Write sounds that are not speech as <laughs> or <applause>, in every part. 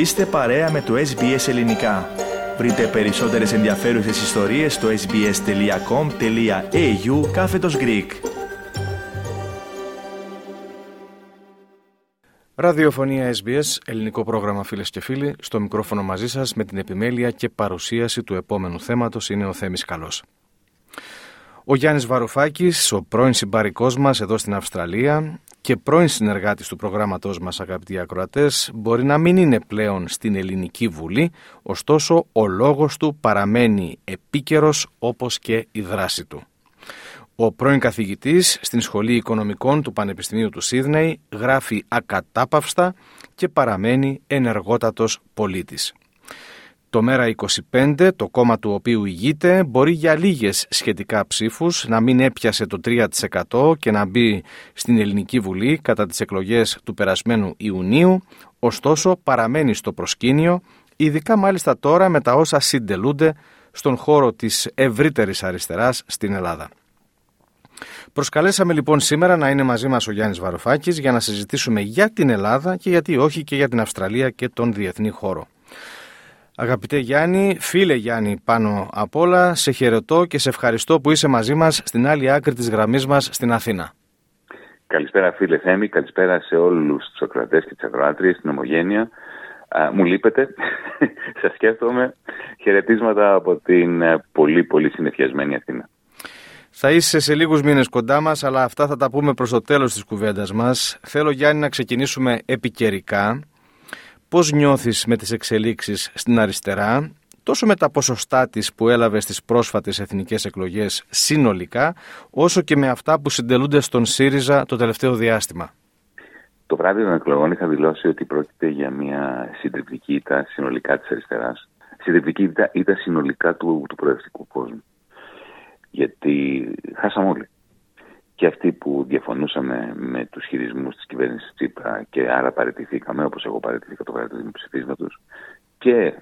Είστε παρέα με το SBS Ελληνικά. Βρείτε περισσότερες ενδιαφέρουσες ιστορίες στο sbs.com.au κάθετος Greek. Ραδιοφωνία SBS, ελληνικό πρόγραμμα φίλες και φίλοι, στο μικρόφωνο μαζί σας με την επιμέλεια και παρουσίαση του επόμενου θέματος είναι ο Θέμης Καλός. Ο Γιάννης Βαρουφάκης, ο πρώην συμπαρικός μας εδώ στην Αυστραλία, και πρώην συνεργάτης του προγράμματός μας αγαπητοί ακροατές μπορεί να μην είναι πλέον στην Ελληνική Βουλή, ωστόσο ο λόγος του παραμένει επίκαιρος όπως και η δράση του. Ο πρώην καθηγητής στην Σχολή Οικονομικών του Πανεπιστημίου του Σίδνεϊ γράφει ακατάπαυστα και παραμένει ενεργότατος πολίτης. Το ΜΕΡΑ 25, το κόμμα του οποίου ηγείται, μπορεί για λίγες σχετικά ψήφους να μην έπιασε το 3% και να μπει στην Ελληνική Βουλή κατά τις εκλογές του περασμένου Ιουνίου, ωστόσο παραμένει στο προσκήνιο, ειδικά μάλιστα τώρα με τα όσα συντελούνται στον χώρο της ευρύτερης αριστεράς στην Ελλάδα. Προσκαλέσαμε λοιπόν σήμερα να είναι μαζί μας ο Γιάννης Βαροφάκης για να συζητήσουμε για την Ελλάδα και γιατί όχι και για την Αυστραλία και τον διεθνή χώρο. Αγαπητέ Γιάννη, φίλε Γιάννη πάνω απ' όλα, σε χαιρετώ και σε ευχαριστώ που είσαι μαζί μας στην άλλη άκρη της γραμμής μας στην Αθήνα. Καλησπέρα φίλε Θέμη, καλησπέρα σε όλους τους ακροατές και τις ακροάτριες στην Ομογένεια. μου λείπετε, <laughs> σας σκέφτομαι. Χαιρετίσματα από την ε, πολύ πολύ συνεφιασμένη Αθήνα. Θα είσαι σε λίγους μήνες κοντά μας, αλλά αυτά θα τα πούμε προς το τέλος της κουβέντας μας. Θέλω Γιάννη να ξεκινήσουμε επικαιρικά πώς νιώθεις με τις εξελίξεις στην αριστερά, τόσο με τα ποσοστά της που έλαβες στις πρόσφατες εθνικές εκλογές συνολικά, όσο και με αυτά που συντελούνται στον ΣΥΡΙΖΑ το τελευταίο διάστημα; Το βράδυ των εκλογών είχα δηλώσει ότι πρόκειται για μια συντριπτική ήττα συνολικά της αριστεράς. Συντριπτική ήττα, ήττα συνολικά του, του προεδρικού κόσμου. Γιατί χάσαμε όλοι και αυτοί που διαφωνούσαμε με τους χειρισμούς της κυβέρνησης Τσίπρα και άρα παραιτηθήκαμε, όπως εγώ παραιτηθήκα το βράδυ του δημοψηφίσματος, και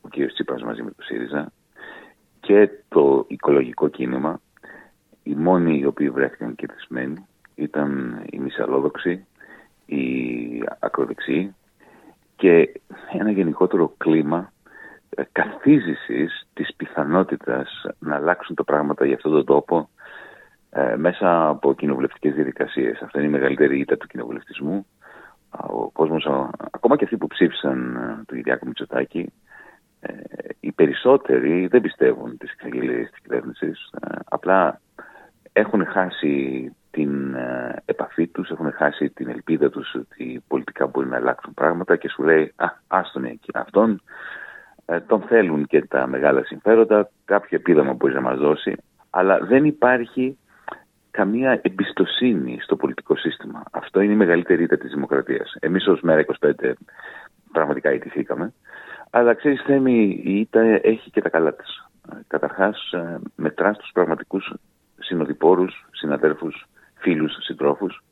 ο κ. Τσίπρας μαζί με το ΣΥΡΙΖΑ και το οικολογικό κίνημα, οι μόνοι οι οποίοι βρέθηκαν κερδισμένοι ήταν οι μισαλόδοξοι, οι ακροδεξιοί και ένα γενικότερο κλίμα καθίζησης της πιθανότητας να αλλάξουν τα πράγματα για αυτόν τον τόπο ε, μέσα από κοινοβουλευτικές διαδικασίες. Αυτή είναι η μεγαλύτερη ήττα του κοινοβουλευτισμού. Ο κόσμος, ακόμα και αυτοί που ψήφισαν ε, τον Κυριάκο Μητσοτάκη, ε, οι περισσότεροι δεν πιστεύουν τις εξαγγελίες της κυβέρνησης. Απλά έχουν χάσει την επαφή τους, έχουν χάσει την ελπίδα τους ότι πολιτικά μπορεί να αλλάξουν πράγματα και σου λέει «Α, άστον εκεί αυτόν». Τον θέλουν και τα μεγάλα συμφέροντα, κάποιο επίδομα μπορεί να μας δώσει, αλλά δεν υπάρχει καμία εμπιστοσύνη στο πολιτικό σύστημα. Αυτό είναι η μεγαλύτερη ήττα της δημοκρατίας. Εμείς ως Μέρα 25 πραγματικά ιτηθήκαμε. Αλλά ξέρεις, Θέμη, η ήττα έχει και τα καλά της. Καταρχάς, ε, μετράς τους πραγματικούς συνοδοιπόρους, συναδέρφους, φίλους, συντρόφους.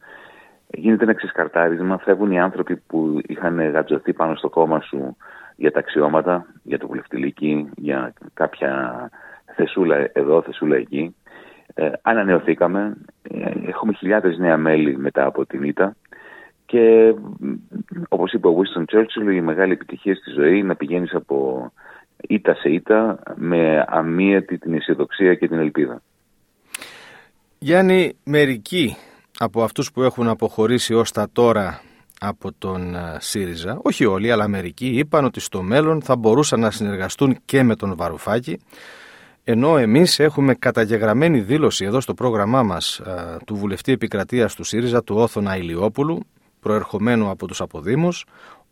Γίνεται ένα ξεσκαρτάρισμα. Φεύγουν οι άνθρωποι που είχαν γατζωθεί πάνω στο κόμμα σου για τα αξιώματα, για το βουλευτηλίκι, για κάποια θεσούλα εδώ, θεσούλα εκεί ε, ανανεωθήκαμε, ε, έχουμε χιλιάδες νέα μέλη μετά από την ήττα. Και όπως είπε ο Winston Churchill η μεγάλη επιτυχία στη ζωή είναι να πηγαίνεις από ήττα σε ήττα με αμύατη την αισιοδοξία και την ελπίδα. Γιάννη, μερικοί από αυτούς που έχουν αποχωρήσει ως τα τώρα από τον ε, ΣΥΡΙΖΑ, όχι όλοι αλλά μερικοί, είπαν ότι στο μέλλον θα μπορούσαν να συνεργαστούν και με τον Βαρουφάκη ενώ εμείς έχουμε καταγεγραμμένη δήλωση εδώ στο πρόγραμμά μας του βουλευτή επικρατείας του ΣΥΡΙΖΑ, του Όθωνα Ηλιόπουλου, προερχομένου από τους αποδήμους,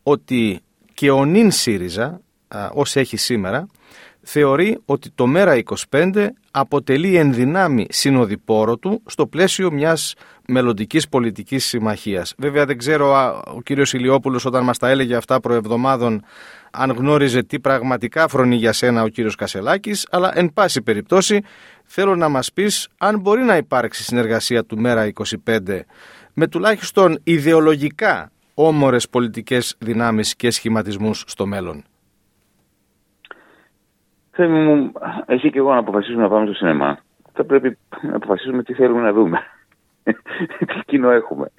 ότι και ο νυν ΣΥΡΙΖΑ, ως έχει σήμερα, θεωρεί ότι το ΜΕΡΑ25 αποτελεί ενδυνάμει συνοδοιπόρο του στο πλαίσιο μιας μελλοντικής πολιτικής συμμαχίας. Βέβαια δεν ξέρω ο κύριος Ηλιόπουλος όταν μας τα έλεγε αυτά προεβδομάδων αν γνώριζε τι πραγματικά φρονεί για σένα ο κύριος Κασελάκης, αλλά εν πάση περιπτώσει θέλω να μας πεις αν μπορεί να υπάρξει συνεργασία του ΜΕΡΑ25 με τουλάχιστον ιδεολογικά όμορες πολιτικές δυνάμεις και σχηματισμούς στο μέλλον. Θέλει μου, εσύ και εγώ να αποφασίσουμε να πάμε στο σινεμά. Θα πρέπει να αποφασίσουμε τι θέλουμε να δούμε. <laughs> τι κοινό έχουμε.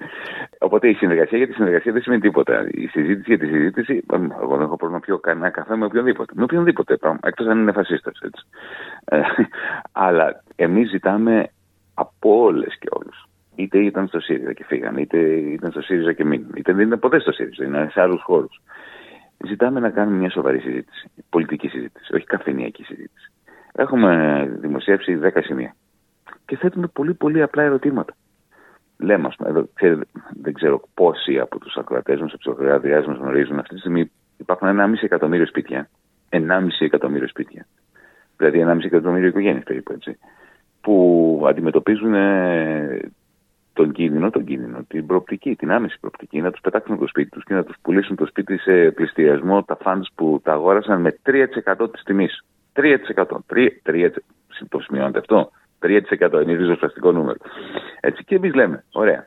Οπότε η συνεργασία για τη συνεργασία δεν σημαίνει τίποτα. Η συζήτηση για τη συζήτηση, εγώ δεν έχω πρόβλημα να πιω κανένα καφέ με οποιονδήποτε. Με οποιονδήποτε πράγμα, εκτός αν είναι φασίστας. Ε, αλλά εμείς ζητάμε από όλες και όλους. Είτε ήταν στο ΣΥΡΙΖΑ και φύγαν, είτε ήταν στο ΣΥΡΙΖΑ και μείνουν, είτε δεν ήταν ποτέ στο ΣΥΡΙΖΑ, είναι σε άλλους χώρους. Ζητάμε να κάνουμε μια σοβαρή συζήτηση. Πολιτική συζήτηση, όχι καφενιακή συζήτηση. Έχουμε δημοσιεύσει 10 σημεία. Και θέτουμε πολύ πολύ απλά ερωτήματα λέμε, ας πούμε, εδώ, ξέρετε, δεν ξέρω πόσοι από τους ακροατές μας, από τους ακροατές μας γνωρίζουν αυτή τη στιγμή υπάρχουν 1,5 εκατομμύριο σπίτια. 1,5 εκατομμύριο σπίτια. Δηλαδή 1,5 εκατομμύριο οικογένειες περίπου έτσι. Που αντιμετωπίζουν ε, τον κίνδυνο, τον κίνδυνο, την προοπτική, την άμεση προοπτική, να τους πετάξουν το σπίτι τους και να τους πουλήσουν το σπίτι σε πληστηριασμό τα funds που τα αγόρασαν με 3% της τιμής. 3%. 3%. 3%. Το σημειώνεται αυτό. 3% είναι ριζοσπαστικό νούμερο. Έτσι και εμείς λέμε, ωραία,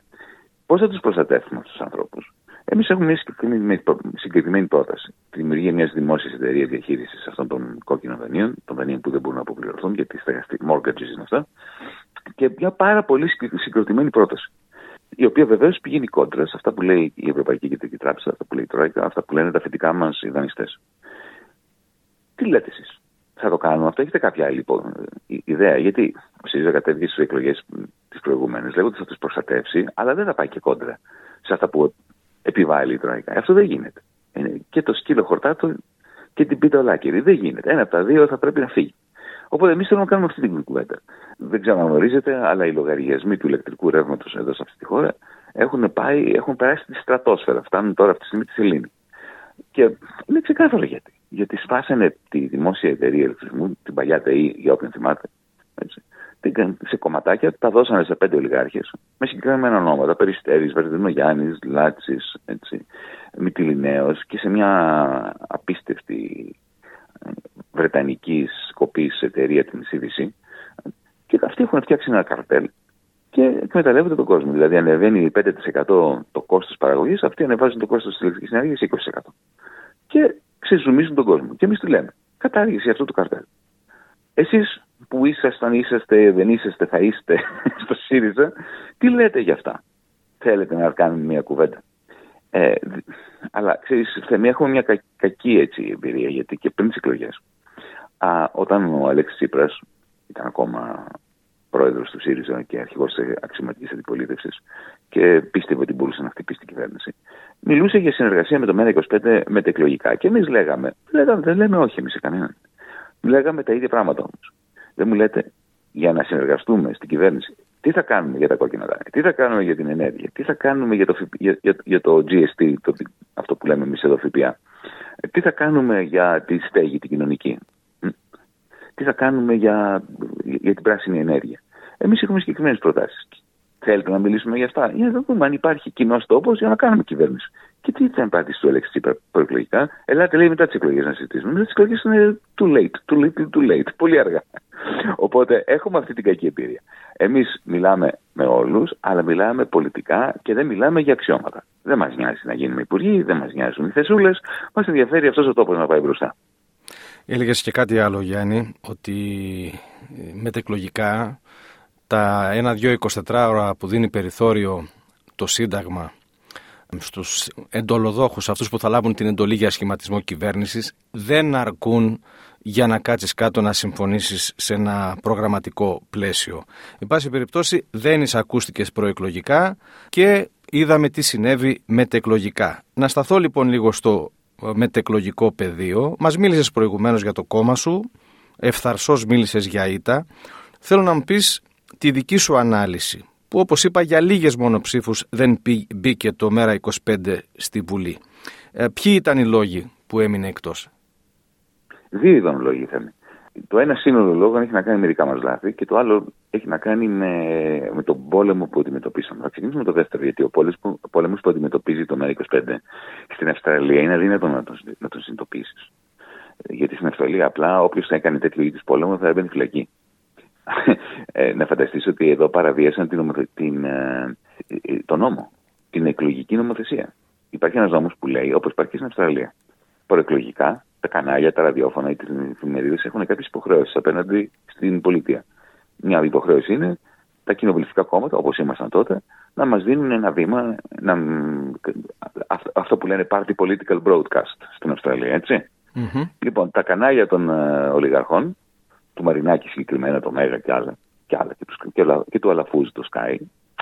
πώς θα τους προστατεύουμε αυτούς τους ανθρώπους; Εμείς έχουμε μια συγκεκριμένη, συγκεκριμένη πρόταση. Τη δημιουργία μιας δημόσιας εταιρείας διαχείρισης αυτών των κόκκινων δανείων, των δανείων που δεν μπορούν να αποπληρωθούν, γιατί στεγαστή mortgages είναι αυτά. Και μια πάρα πολύ συγκροτημένη πρόταση. Η οποία βεβαίως πηγαίνει κόντρα σε αυτά που λέει η Ευρωπαϊκή Κεντρική Τράπεζα, αυτά που λέει η Τρόικα, αυτά που λένε τα φετικά μας οι δανειστές. Τι λέτε εσείς; Θα το κάνουμε αυτό; Έχετε κάποια άλλη ιδέα; Γιατί ο ΣΥΡΙΖΑ κατέβηκε στις εκλογές τις προηγούμενες λέγοντα ότι θα του προστατεύσει, αλλά δεν θα πάει και κόντρα σε αυτά που επιβάλλει η Τρόικα. Αυτό δεν γίνεται. Είναι και το σκύλο χορτάτο και την πίτα ολάκερη. Δεν γίνεται. Ένα από τα δύο θα πρέπει να φύγει. Οπότε εμείς θέλουμε να κάνουμε αυτή την κουβέντα. Δεν ξέρω αν γνωρίζετε, αλλά οι λογαριασμοί του ηλεκτρικού ρεύματος εδώ σε αυτή τη χώρα έχουν, πάει, έχουν περάσει τη στρατόσφαιρα. Φτάνουν τώρα αυτή τη στιγμή τη Σελήνη. Και είναι ξεκάθαρο γιατί. Γιατί σπάσανε τη δημόσια εταιρεία ηλεκτρισμού, την παλιά ΤΕΗ, για όποιον θυμάται, έτσι, σε κομματάκια, τα δώσανε σε πέντε ολιγάρχες με συγκεκριμένα ονόματα. Περιστέρης, Βερδινό Γιάννης, Λάτσης, Μητυλινέος και σε μια απίστευτη ε, βρετανικής σκοπής εταιρεία, την CDC. Και αυτοί έχουν φτιάξει ένα καρτέλ και εκμεταλλεύονται τον κόσμο. Δηλαδή, ανεβαίνει 5% το κόστος παραγωγής, αυτοί ανεβάζουν το κόστος της ηλεκτρικής ενέργειας 20% και ξεζουμίζουν τον κόσμο. Και εμείς τι λέμε. Κατάργηση αυτού του καρτέλ. Εσείς που ήσασταν, είσαστε, δεν είσαστε, θα είστε <laughs> στο ΣΥΡΙΖΑ, τι λέτε για αυτά; Θέλετε να κάνουμε μια κουβέντα; Ε, αλλά ξέρεις, Θεμία, έχουμε μια κα, κακή έτσι, εμπειρία, γιατί και πριν τις εκλογές, όταν ο Αλέξης Τσίπρας ήταν ακόμα πρόεδρος του ΣΥΡΙΖΑ και αρχηγός της αξιωματικής αντιπολίτευσης και πίστευε ότι μπορούσε να χτυπήσει την κυβέρνηση. Μιλούσε για συνεργασία με το ΜΕΝΑ25 μετεκλογικά. Και εμείς λέγαμε, λέγαμε, δεν λέμε όχι εμείς σε κανέναν. Λέγαμε τα ίδια πράγματα όμως. Δεν μου λέτε για να συνεργαστούμε στην κυβέρνηση. Τι θα κάνουμε για τα κόκκινα δάνεια, τι θα κάνουμε για την ενέργεια, τι θα κάνουμε για το, για, για, για το GST, το, αυτό που λέμε εμείς εδώ ΦΠΑ, τι θα κάνουμε για τη στέγη, την κοινωνική, τι θα κάνουμε για, για την πράσινη ενέργεια. Εμείς έχουμε συγκεκριμένες προτάσεις. Θέλετε να μιλήσουμε για αυτά. Για να δούμε αν υπάρχει κοινός τόπος για να κάνουμε κυβέρνηση. Και τι θα πατήσει το Αλέξη Τσίπρα προεκλογικά. Ελάτε λέει μετά τις εκλογές να συζητήσουμε. Μετά τις εκλογές είναι too late, too little, too late. Πολύ αργά. <laughs> Οπότε έχουμε αυτή την κακή εμπειρία. Εμείς μιλάμε με όλους, αλλά μιλάμε πολιτικά και δεν μιλάμε για αξιώματα. Δεν μας νοιάζει να γίνουμε υπουργοί, δεν μας νοιάζουν οι θεσούλες. Μας ενδιαφέρει αυτός ο τόπος να πάει μπροστά. Έλεγες και κάτι άλλο, Γιάννη, ότι μετεκλογικά τα ένα-δυο 24 ώρα που δίνει περιθώριο το Σύνταγμα στους εντολοδόχους, αυτούς που θα λάβουν την εντολή για σχηματισμό κυβέρνησης, δεν αρκούν για να κάτσεις κάτω να συμφωνήσεις σε ένα προγραμματικό πλαίσιο. Εν πάση περιπτώσει δεν εισακούστηκες προεκλογικά και είδαμε τι συνέβη μετεκλογικά. Να σταθώ λοιπόν λίγο στο μετεκλογικό πεδίο. Μας μίλησες προηγουμένως για το κόμμα σου, ευθαρσώς μίλησες για ήττα. Θέλω να μου πεις τη δική σου ανάλυση που όπως είπα για λίγες μόνο ψήφους δεν μπήκε το ΜΕΡΑ25 στη Βουλή. Ε, ποιοι ήταν οι λόγοι που έμεινε εκτός; Δύο είδων λόγοι ήταν. Το ένα σύνολο λόγων έχει να κάνει με δικά μας λάθη και το άλλο έχει να κάνει με, με τον πόλεμο που αντιμετωπίσαμε. Θα ξεκινήσουμε με το δεύτερο, γιατί ο πόλεμος που αντιμετωπίζει το ΜΕΡΑ25 στην Αυστραλία είναι αδύνατο να τον, να τον συνειδητοποιήσεις. Γιατί στην Αυστραλία απλά όποιος θα έκανε τέτοιο είδους πόλεμο θα έμπαινε φυλακή. Ε, να φανταστείς ότι εδώ παραβίασαν την, την, ε, ε, το νόμο, την εκλογική νομοθεσία. Υπάρχει ένας νόμος που λέει, όπως υπάρχει και στην Αυστραλία, προεκλογικά τα κανάλια, τα ραδιόφωνα ή τι εφημερίδες έχουν κάποιες υποχρεώσεις απέναντι στην πολιτεία. Μια υποχρέωση είναι τα κοινοβουλευτικά κόμματα, όπως ήμασταν τότε, να μας δίνουν ένα βήμα, να, αυτό που λένε party political broadcast στην Αυστραλία, Λοιπόν, τα κανάλια των uh, ολιγαρχών, του Μαρινάκη συγκεκριμένα, το Μέγα και άλλα, και, άλλα, και, τους, και, και του Αλαφούζ, το Sky,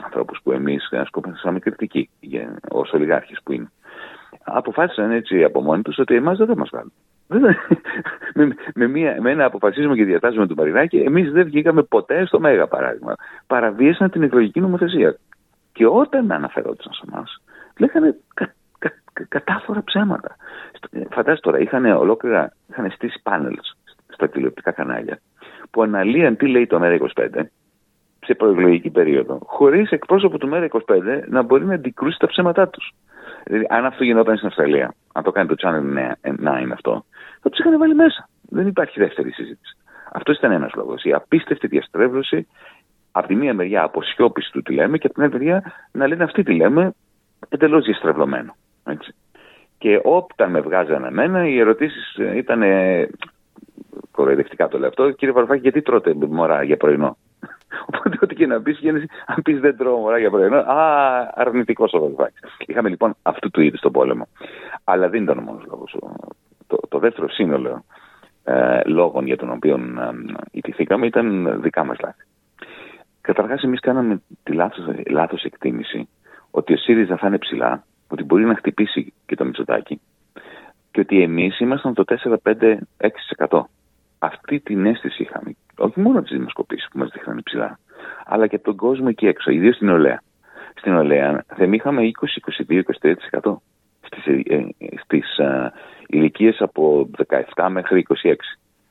ανθρώπους που εμείς ασκούμε κριτική ως ολιγάρχες που είναι. Αποφάσισαν έτσι από μόνοι τους ότι εμάς δεν θα μας βγάλουν <laughs> με, με, μία, με ένα αποφασίσμα και διατάσσουμε του Μαρινάκη, εμείς δεν βγήκαμε ποτέ στο Μέγα παράδειγμα. Παραβίασαν την εκλογική νομοθεσία. Και όταν αναφερόντουσαν σε εμάς, λέγανε κα, κα, κα, κατάφορα ψέματα. Φαντάζομαι τώρα, είχαν ολόκληρα, είχαν στήσει πάνελς στα τηλεοπτικά κανάλια που αναλύαν τι λέει το ΜΕΡΑ25 σε προεκλογική περίοδο, χωρίς εκπρόσωπο του ΜΕΡΑ25 να μπορεί να αντικρούσει τα ψέματά τους. Δηλαδή, αν αυτό γινόταν στην Αυστραλία, αν το κάνει το Channel 9 αυτό, θα τους είχαν βάλει μέσα. Δεν υπάρχει δεύτερη συζήτηση. Αυτό ήταν ένας λόγος. Η απίστευτη διαστρέβλωση από τη μία μεριά αποσιώπηση του τι λέμε και από την άλλη μεριά να λένε αυτή τι λέμε εντελώς διαστρεβλωμένο. Έτσι. Και όταν με βγάζανε εμένα, οι ερωτήσεις ήταν. Κοροϊδευτικά το λέω αυτό. Κύριε Βαρβάκη, γιατί τρώτε μωρά για πρωινό; <laughs> Οπότε, ό,τι και να πεις, αν πεις δεν τρώω μωρά για πρωινό, α, αρνητικός ο Βαρβάκη. Είχαμε λοιπόν αυτού του είδους τον πόλεμο. Αλλά δεν ήταν ο μόνος λόγος το, το δεύτερο σύνολο ε, λόγων για τον οποίο ε, ιτηθήκαμε ήταν δικά μας λάθη. Καταρχάς εμείς κάναμε τη λάθος, λάθος εκτίμηση ότι ο ΣΥΡΙΖΑ θα είναι ψηλά, ότι μπορεί να χτυπήσει και το Μητσοτάκι και ότι εμείς ήμασταν το 4-5-6%. Αυτή την αίσθηση είχαμε, όχι μόνο από τις δημοσκοπήσεις που μας δείχναν ψηλά, αλλά και από τον κόσμο εκεί έξω, ιδίως στην Ολέα. Στην Ολέα δεν είχαμε 20-22-23% στις, ε, στις ε, ηλικίες από 17 μέχρι 26.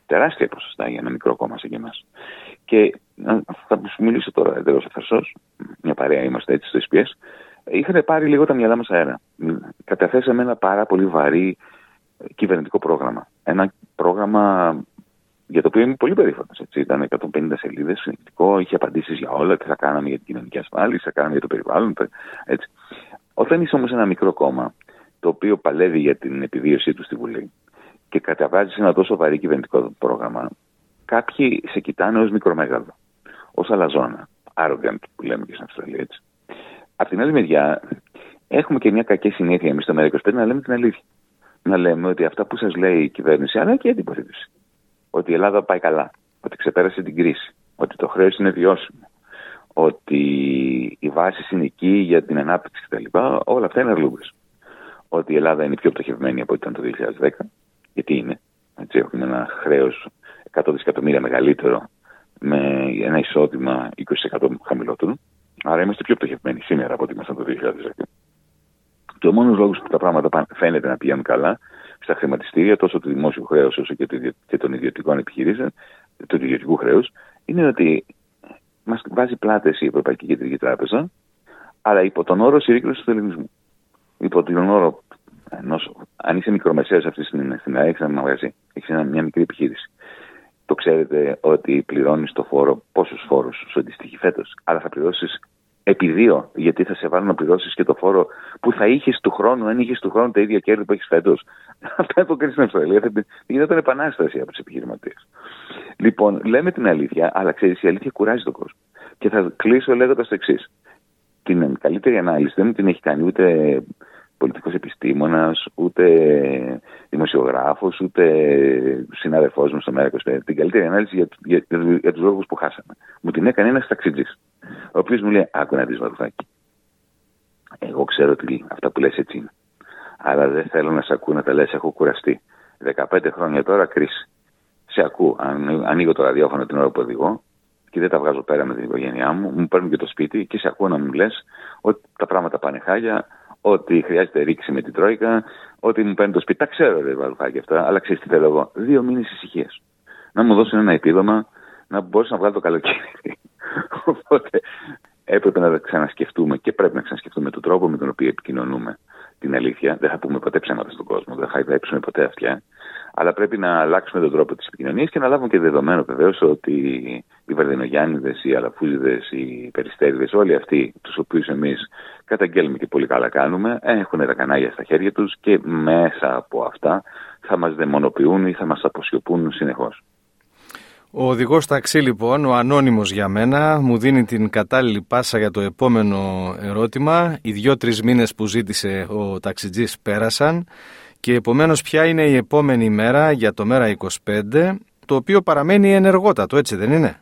Τεράστια ποσοστά για ένα μικρό κόμμα σε εμάς. Και θα σου μιλήσω τώρα εντελώ ευθαρσώ, μια παρέα είμαστε έτσι στο SPS. Είχαν πάρει λίγο τα μυαλά μας αέρα. Καταθέσαμε ένα πάρα πολύ βαρύ κυβερνητικό πρόγραμμα. Ένα πρόγραμμα για το οποίο είμαι πολύ περήφανος. Ήταν 150 σελίδες, συνεχτικό, είχε απαντήσεις για όλα, τι θα κάναμε για την κοινωνική ασφάλιση, τι θα κάναμε για το περιβάλλον. Έτσι. Όταν είσαι όμως ένα μικρό κόμμα, το οποίο παλεύει για την επιβίωσή του στη Βουλή και καταβάζεις ένα τόσο βαρύ κυβερνητικό πρόγραμμα, κάποιοι σε κοιτάνε ως μικρομέγαλο, ως αλαζόνα, arrogant που λέμε και στην Αυστραλία έτσι. Απ' την άλλη μεριά, έχουμε και μια κακή συνήθεια εμείς στο ΜΕΡΑ25 να λέμε την αλήθεια. Να λέμε ότι αυτά που σας λέει η κυβέρνηση, αλλά και η αντιπολίτευση, ότι η Ελλάδα πάει καλά, ότι ξεπέρασε την κρίση, ότι το χρέος είναι βιώσιμο, ότι οι βάσεις είναι εκεί για την ανάπτυξη κτλ. Όλα αυτά είναι αρλούμπες ότι η Ελλάδα είναι πιο πτωχευμένη από ό,τι ήταν το 2010. Γιατί είναι. Έτσι, έχουμε ένα χρέος 100 δισεκατομμύρια μεγαλύτερο με ένα εισόδημα 20% χαμηλότερο. Άρα είμαστε πιο πτωχευμένοι σήμερα από ό,τι ήμασταν το 2010. Και ο μόνος λόγος που τα πράγματα φαίνεται να πηγαίνουν καλά στα χρηματιστήρια, τόσο του δημόσιου χρέους όσο και των ιδιωτικών επιχειρήσεων, του ιδιωτικού χρέους, είναι ότι μας βάζει πλάτες η Ευρωπαϊκή Κεντρική Τράπεζα, αλλά υπό τον όρο συρρήκνωση του ελληνισμού υπό την όρο ενός, αν είσαι μικρομεσαίος αυτή τη στιγμή στην ΑΕΚ, ένα μαγαζί, έχεις μια μικρή επιχείρηση. Το ξέρετε ότι πληρώνεις το φόρο, πόσους φόρους σου αντιστοιχεί φέτος, αλλά θα πληρώσεις επί δύο, γιατί θα σε βάλουν να πληρώσεις και το φόρο που θα είχες του χρόνου, αν είχες του χρόνου τα ίδια κέρδη που έχεις φέτος. <laughs> Αυτά το κάνεις στην Αυστραλία. Θα γινόταν επανάσταση από τους επιχειρηματίες. Λοιπόν, λέμε την αλήθεια, αλλά ξέρεις, η αλήθεια κουράζει τον κόσμο. Και θα κλείσω λέγοντας το εξής. Την καλύτερη ανάλυση δεν την έχει κάνει ούτε πολιτικός επιστήμονας, ούτε δημοσιογράφος, ούτε συνάδελφός μου στο ΜΕΡΑ25. Την καλύτερη ανάλυση για, για, για, για τους λόγους που χάσαμε. Μου την έκανε ένας ταξιτζής, ο οποίος μου λέει, άκου να δεις Βαρουφάκη. Εγώ ξέρω ότι αυτά που λες έτσι είναι. Αλλά δεν θέλω να σε ακούω να τα λες, έχω κουραστεί. 15 χρόνια τώρα κρίση. Σε ακούω. Αν, ανοίγω το ραδιόφωνο την ώρα που οδηγώ και δεν τα βγάζω πέρα με την οικογένειά μου, μου παίρνουν και το σπίτι και σε ακούω να μου λες ότι τα πράγματα πάνε χάλια, ότι χρειάζεται ρήξη με την Τρόικα, ότι μου παίρνει το σπίτι. Τα ξέρω, ρε Βαλουχάκη αυτά, αλλά ξέρεις τι θέλω εγώ. Δύο μήνες ησυχίας. Να μου δώσουν ένα επίδομα να μπορέσω να βγάλω το καλοκαίρι. <laughs> Οπότε έπρεπε να ξανασκεφτούμε και πρέπει να ξανασκεφτούμε τον τρόπο με τον οποίο επικοινωνούμε την αλήθεια. Δεν θα πούμε ποτέ ψέματα στον κόσμο, δεν θα υδέψουμε ποτέ αυτιά. Αλλά πρέπει να αλλάξουμε τον τρόπο της επικοινωνίας και να λάβουμε και δεδομένο βεβαίως ότι οι Βαρδινογιάννηδες, οι Αλαφούζιδες, οι Περιστέριδες, όλοι αυτοί τους οποίους εμείς καταγγέλνουμε και πολύ καλά κάνουμε, έχουν τα κανάλια στα χέρια τους και μέσα από αυτά θα μας δαιμονοποιούν ή θα μας αποσιωπούν συνεχώς. Ο οδηγός ταξί λοιπόν, ο ανώνυμος για μένα, μου δίνει την κατάλληλη πάσα για το επόμενο ερώτημα. Οι δυο-τρεις μήνες που ζήτησε ο ταξιτζής πέρασαν και επομένως ποια είναι η επόμενη μέρα για το μέρα 25, το οποίο παραμένει ενεργότατο, έτσι δεν είναι;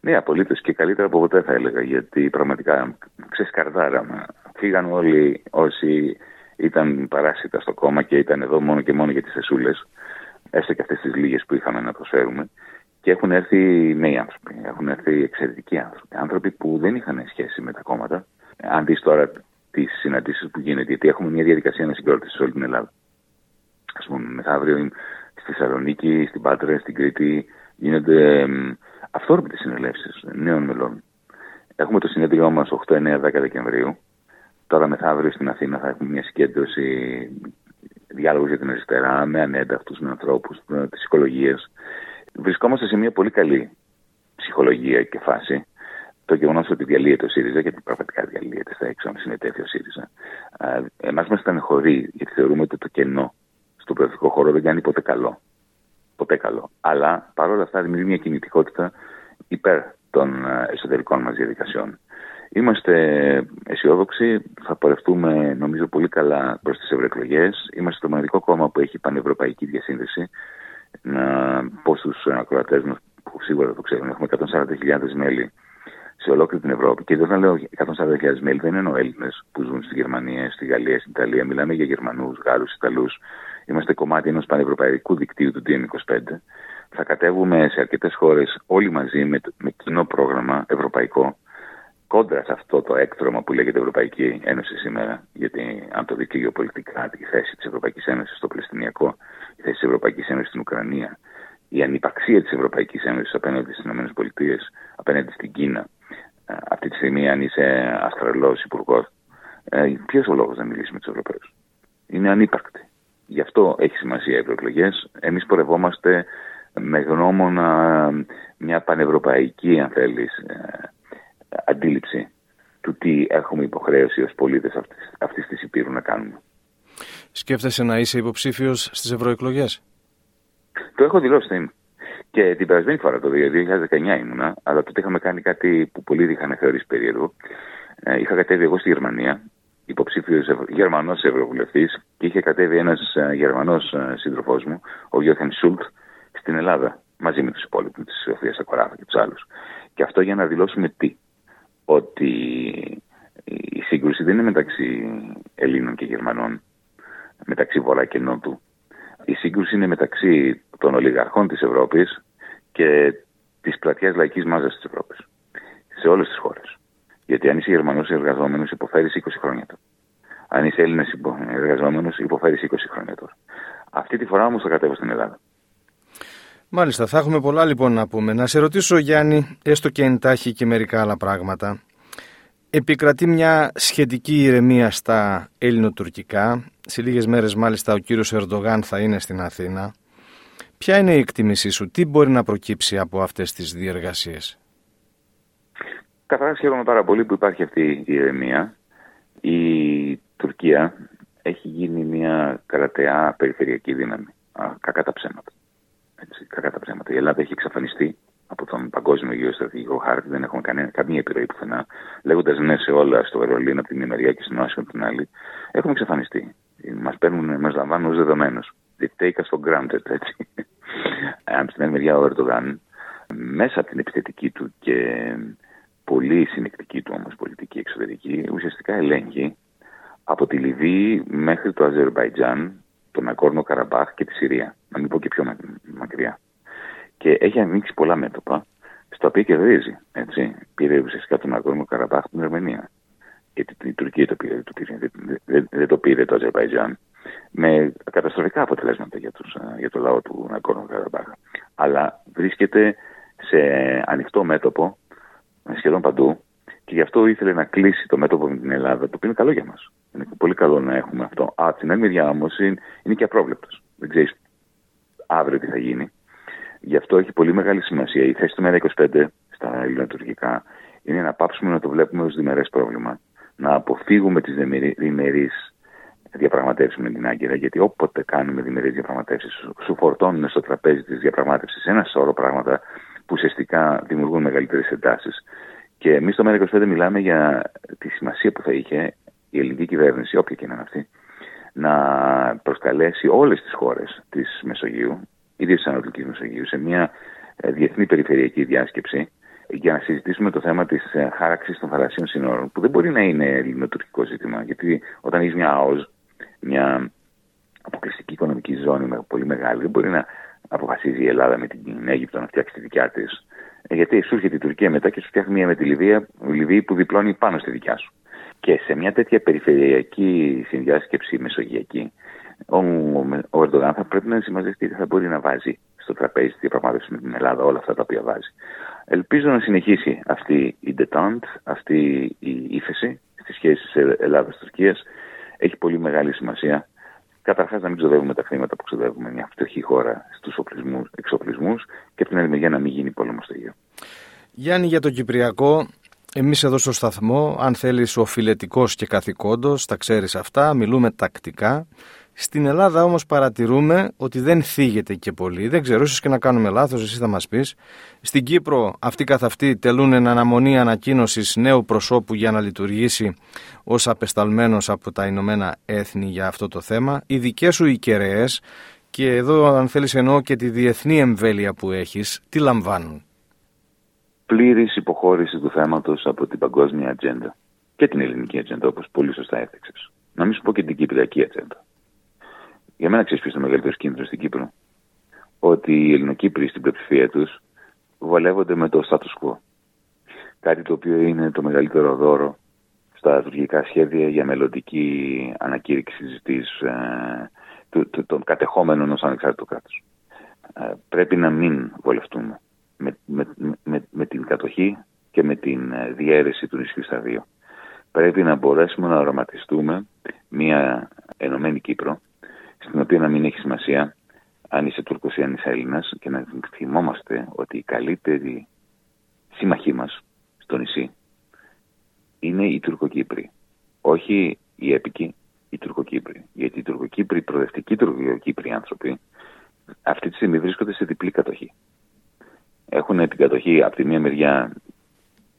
Ναι, απολύτως και καλύτερα από ποτέ θα έλεγα, γιατί πραγματικά ξεσκαρδάραμε. Φύγαν όλοι όσοι ήταν παράσιτα στο κόμμα και ήταν εδώ μόνο και μόνο για τις θεσούλες, έστω και αυτές τις λίγες που είχαμε να προσφέρουμε. Και έχουν έρθει νέοι άνθρωποι, έχουν έρθει εξαιρετικοί άνθρωποι. Άνθρωποι που δεν είχαν σχέση με τα κόμματα. Αν δεις τώρα τις συναντήσεις που γίνεται, γιατί έχουμε μια διαδικασία ανασυγκρότησης σε όλη την Ελλάδα. Α πούμε, μεθαύριο στη Θεσσαλονίκη, στην Πάτρα, στην Κρήτη γίνονται αυθόρμητες συνελεύσεις νέων μελών. Έχουμε το συνέδριό μας 8, 9, 10 Δεκεμβρίου. Τώρα μεθαύριο στην Αθήνα θα έχουμε μια συγκέντρωση διάλογου για την αριστερά, με ανένταυτους, με ανθρώπους τη οικολογία. Βρισκόμαστε σε μια πολύ καλή ψυχολογία και φάση. Το γεγονός ότι διαλύεται ο ΣΥΡΙΖΑ, γιατί πραγματικά διαλύεται στα έξω, συνετέθη ο ΣΥΡΙΖΑ. Εμάς μας στενεχωρεί, γιατί θεωρούμε ότι το κενό στον προεδρικό χώρο δεν κάνει ποτέ καλό. Ποτέ καλό. Αλλά παρόλα αυτά δημιουργεί μια κινητικότητα υπέρ των εσωτερικών μας διαδικασιών. Είμαστε αισιόδοξοι, θα πορευτούμε νομίζω πολύ καλά προς τις ευρωεκλογές. Είμαστε το μοναδικό κόμμα που έχει πανευρωπαϊκή διασύνδεση. Να πω στου ακροατές μας που σίγουρα το ξέρουν, έχουμε 140.000 μέλη σε ολόκληρη την Ευρώπη. Και όταν λέω 140.000 μέλη, δεν εννοώ Έλληνες που ζουν στη Γερμανία, στη Γαλλία, στην Ιταλία. Μιλάμε για Γερμανούς, Γάλλους, Ιταλούς. Είμαστε κομμάτι ενός πανευρωπαϊκού δικτύου του DM25. Θα κατέβουμε σε αρκετές χώρες όλοι μαζί με, με κοινό πρόγραμμα ευρωπαϊκό κόντρα σε αυτό το έκτρωμα που λέγεται Ευρωπαϊκή Ένωση σήμερα, γιατί αν το δει γεωπολιτικά τη θέση της Ευρωπαϊκής Ένωσης στο Παλαιστινιακό, η θέση της Ευρωπαϊκής Ένωσης στην Ουκρανία, η ανυπαξία της Ευρωπαϊκής Ένωσης απέναντι στις ΗΠΑ, απέναντι στην Κίνα, ε, αυτή τη στιγμή αν είσαι Αυστραλός υπουργός, ε, ποιος ο λόγος να μιλήσει με τους Ευρωπαίους; Είναι ανύπαρκτη. Γι' αυτό έχει σημασία οι ευρωεκλογές. Εμείς πορευόμαστε με γνώμονα μια πανευρωπαϊκή, αν θέλεις, ε, αντίληψη του τι έχουμε υποχρέωση ως πολίτες αυτής, αυτής της Υπήρου να κάνουμε. Σκέφτεσαι να είσαι υποψήφιος στις ευρωεκλογές; Το έχω δηλώσει Και την περασμένη φορά, το 2019 ήμουνα, αλλά τότε είχαμε κάνει κάτι που πολλοί είχαν θεωρήσει περίεργο. Ε, είχα κατέβει εγώ στη Γερμανία, υποψήφιος Γερμανός Ευρωβουλευτής, και είχε κατέβει ένας ε, Γερμανός ε, σύντροφός μου, ο Γιώχαν Σούλτ, στην Ελλάδα, μαζί με τους υπόλοιπους, της Σοφίας Ακοράφα και τους άλλους. Και αυτό για να δηλώσουμε τι ότι η σύγκρουση δεν είναι μεταξύ Ελλήνων και Γερμανών, μεταξύ Βορρά και Νότου. Η σύγκρουση είναι μεταξύ των ολιγαρχών της Ευρώπης και της πλατιάς λαϊκής μάζας της Ευρώπης. Σε όλες τις χώρες. Γιατί αν είσαι Γερμανός εργαζόμενος υποφέρεις 20 χρόνια τώρα. Αν είσαι Έλληνας εργαζόμενος υποφέρεις 20 χρόνια τώρα. Αυτή τη φορά όμως θα κατέβω στην Ελλάδα. Μάλιστα, θα έχουμε πολλά λοιπόν να πούμε. Να σε ρωτήσω Γιάννη, έστω και εντάχει και μερικά άλλα πράγματα. Επικρατεί μια σχετική ηρεμία στα ελληνοτουρκικά. Σε λίγες μέρες μάλιστα ο κύριος Ερντογάν θα είναι στην Αθήνα. Ποια είναι η εκτίμησή σου, τι μπορεί να προκύψει από αυτές τις διεργασίες; Καταρχάς χαίρομαι πάρα πολύ που υπάρχει αυτή η ηρεμία. Η Τουρκία έχει γίνει μια κρατεά περιφερειακή δύναμη. Κακά τα ψέματα. Έτσι, κακά τα ψέματα. Η Ελλάδα έχει εξαφανιστεί από τον παγκόσμιο γεωστρατηγικό χάρτη, δεν έχουμε κανένα, καμία επιρροή πουθενά. Λέγοντας ναι σε όλα στο Βερολίνο από την μια μεριά και στην Άσο από την άλλη, έχουμε εξαφανιστεί. Μας παίρνουν, μας λαμβάνουν ως δεδομένου. They take us for granted, έτσι. Αν στην άλλη μεριά ο Ερντογάν, μέσα από την επιθετική του και πολύ συνεκτική του όμως πολιτική εξωτερική, ουσιαστικά ελέγχει από τη Λιβύη μέχρι το Αζερβαϊτζάν τον Ακόρνο Καραμπάχ και τη Συρία. Να μην πω και πιο μακριά. Και έχει ανοίξει πολλά μέτωπα, στα οποία κερδίζει. Έτσι. Πήρε ουσιαστικά τον Ακόρνο Καραμπάχ την Ερμενία. Γιατί η Τουρκία το πήρε, το πήρε δεν, δεν, το πήρε το Αζερβαϊτζάν. Με καταστροφικά αποτελέσματα για, τους, για το λαό του Ακόρνο Καραμπάχ. Αλλά βρίσκεται σε ανοιχτό μέτωπο σχεδόν παντού και γι' αυτό ήθελε να κλείσει το μέτωπο με την Ελλάδα, το οποίο είναι καλό για μας. Είναι πολύ καλό να έχουμε αυτό. Α, την άλλη μεριά όμως είναι, είναι και απρόβλεπτος. Δεν ξέρεις αύριο τι θα γίνει. Γι' αυτό έχει πολύ μεγάλη σημασία. Η θέση του ΜΕΡΑ25 στα ελληνοτουρκικά είναι να πάψουμε να το βλέπουμε ως διμερές πρόβλημα. Να αποφύγουμε τις διμερείς διαπραγματεύσεις με την Άγκυρα, γιατί όποτε κάνουμε διμερείς διαπραγματεύσεις, σου φορτώνουν στο τραπέζι της διαπραγμάτευσης ένα σώρο πράγματα που ουσιαστικά δημιουργούν μεγαλύτερες εντάσεις. Και εμείς στο ΜΕΡΑ25 μιλάμε για τη σημασία που θα είχε η ελληνική κυβέρνηση, όποια και είναι αυτή, να προσκαλέσει όλες τις χώρες της Μεσογείου, ιδίως της Ανατολικής Μεσογείου, σε μια ε, διεθνή περιφερειακή διάσκεψη για να συζητήσουμε το θέμα της ε, χάραξης των θαλασσίων συνόρων, που δεν μπορεί να είναι ελληνοτουρκικό ζήτημα. Γιατί όταν έχεις μια ΑΟΣ, μια αποκλειστική οικονομική ζώνη πολύ μεγάλη, δεν μπορεί να αποφασίζει η Ελλάδα με την Αίγυπτο να φτιάξει τη δικιά της. Ε, γιατί σου έρχεται η Τουρκία μετά και σου φτιάχνει μια με τη Λιβύη, Λιβύη που διπλώνει πάνω στη δικιά σου. Και σε μια τέτοια περιφερειακή συνδιάσκεψη μεσογειακή, ο, ο Ερντογάν θα πρέπει να συμμαζευτεί, θα μπορεί να βάζει στο τραπέζι τη διαπραγμάτευση με την Ελλάδα όλα αυτά τα οποία βάζει. Ελπίζω να συνεχίσει αυτή η detente, αυτή η ύφεση στις σχέσεις Ελλάδα-Τουρκία. Έχει πολύ μεγάλη σημασία. Καταρχάς, να μην ξοδεύουμε τα χρήματα που ξοδεύουμε μια φτωχή χώρα στους εξοπλισμούς και από την άλλη μεριά να μην γίνει πόλεμο στο Αιγαίο. Γιάννη, για το Κυπριακό, εμείς εδώ στο σταθμό, αν θέλεις, οφειλετικό και καθηκόντος, τα ξέρεις αυτά, μιλούμε τακτικά. Στην Ελλάδα όμως παρατηρούμε ότι δεν θίγεται και πολύ. Δεν ξέρω, ίσως και να κάνουμε λάθος, εσύ θα μας πεις. Στην Κύπρο αυτοί καθ' αυτοί τελούν εν αναμονή ανακοίνωσης νέου προσώπου για να λειτουργήσει ως απεσταλμένος από τα Ηνωμένα Έθνη για αυτό το θέμα. Οι δικές σου οι κεραίες, και εδώ αν θέλεις εννοώ και τη διεθνή εμβέλεια που έχεις, τι λαμβάνουν; Πλήρης υποχώρηση του θέματος από την παγκόσμια ατζέντα και την ελληνική ατζέντα όπως πολύ σωστά έθεξες. Να μην σου πω και την κυπριακή ατζέντα. Για μένα ξέρεις ποιος είναι ο μεγαλύτερος κίνδυνος στην Κύπρο. Ότι οι Ελληνοκύπροι στην πλειοψηφία τους βολεύονται με το status quo. Κάτι το οποίο είναι το μεγαλύτερο δώρο στα τουρκικά σχέδια για μελλοντική ανακήρυξη της, ε, των κατεχόμενων ως ανεξάρτητο κράτος. Ε, πρέπει να μην βολευτούμε με, με, με, με, την κατοχή και με την ε, διαίρεση του νησιού στα δύο. Πρέπει να μπορέσουμε να οραματιστούμε μια ενωμένη Κύπρο στην οποία να μην έχει σημασία αν είσαι Τούρκος ή αν είσαι Έλληνας και να θυμόμαστε ότι η καλύτερη σύμμαχή μας στο νησί είναι οι Τουρκοκύπροι. Όχι οι έπικοι, οι Τουρκοκύπροι. Γιατί οι Τουρκοκύπροι, οι προοδευτικοί Τουρκοκύπροι άνθρωποι, αυτή τη στιγμή βρίσκονται σε διπλή κατοχή. Έχουν την κατοχή από τη μία μεριά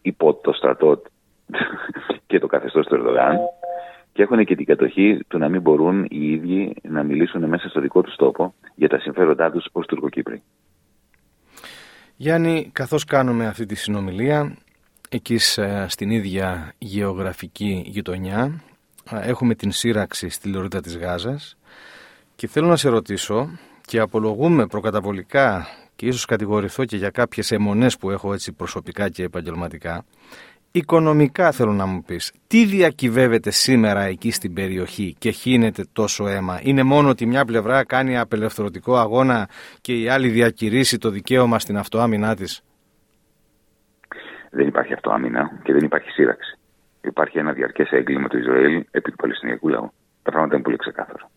υπό το στρατό και το καθεστώς του Ερδογάν και έχουν και την κατοχή του να μην μπορούν οι ίδιοι να μιλήσουν μέσα στο δικό τους τόπο για τα συμφέροντά τους ως Τουρκοκύπροι. Γιάννη, καθώς κάνουμε αυτή τη συνομιλία, εκεί στην ίδια γεωγραφική γειτονιά, έχουμε την σύραξη στη Λωρίδα της Γάζας και θέλω να σε ρωτήσω και απολογούμε προκαταβολικά και ίσως κατηγορηθώ και για κάποιες αιμονές που έχω έτσι προσωπικά και επαγγελματικά Οικονομικά θέλω να μου πεις, τι διακυβεύεται σήμερα εκεί στην περιοχή και χύνεται τόσο αίμα; Είναι μόνο ότι μια πλευρά κάνει απελευθερωτικό αγώνα και η άλλη διακηρύσει το δικαίωμα στην αυτοάμυνά της; Δεν υπάρχει αυτοάμυνα και δεν υπάρχει σύραξη. Υπάρχει ένα διαρκές έγκλημα του Ισραήλ επί του Παλαιστινιακού λαού. Τα πράγματα είναι πολύ ξεκάθαρα.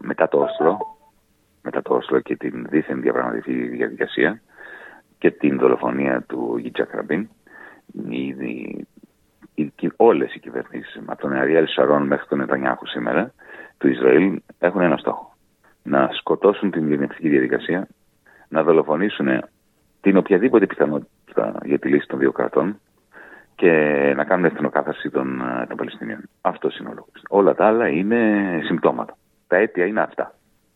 Μετά το Όσλο, μετά το Όσλο και την δήθεν διαπραγματευτική διαδικασία και την δολοφονία του Γιτζάκ Ράμπιν, οι, οι, όλες οι κυβερνήσεις, από τον Αριέλ Σαρόν μέχρι τον Νετανιάχου σήμερα, του Ισραήλ έχουν ένα στόχο. Να σκοτώσουν την ειρηνευτική διαδικασία, να δολοφονήσουν την οποιαδήποτε πιθανότητα για τη λύση των δύο κρατών και να κάνουν εθνοκάθαρση των, των Παλαιστινίων. Αυτός είναι ο λόγος. Όλα τα άλλα είναι συμπτώματα. Τα αίτια είναι αυτά.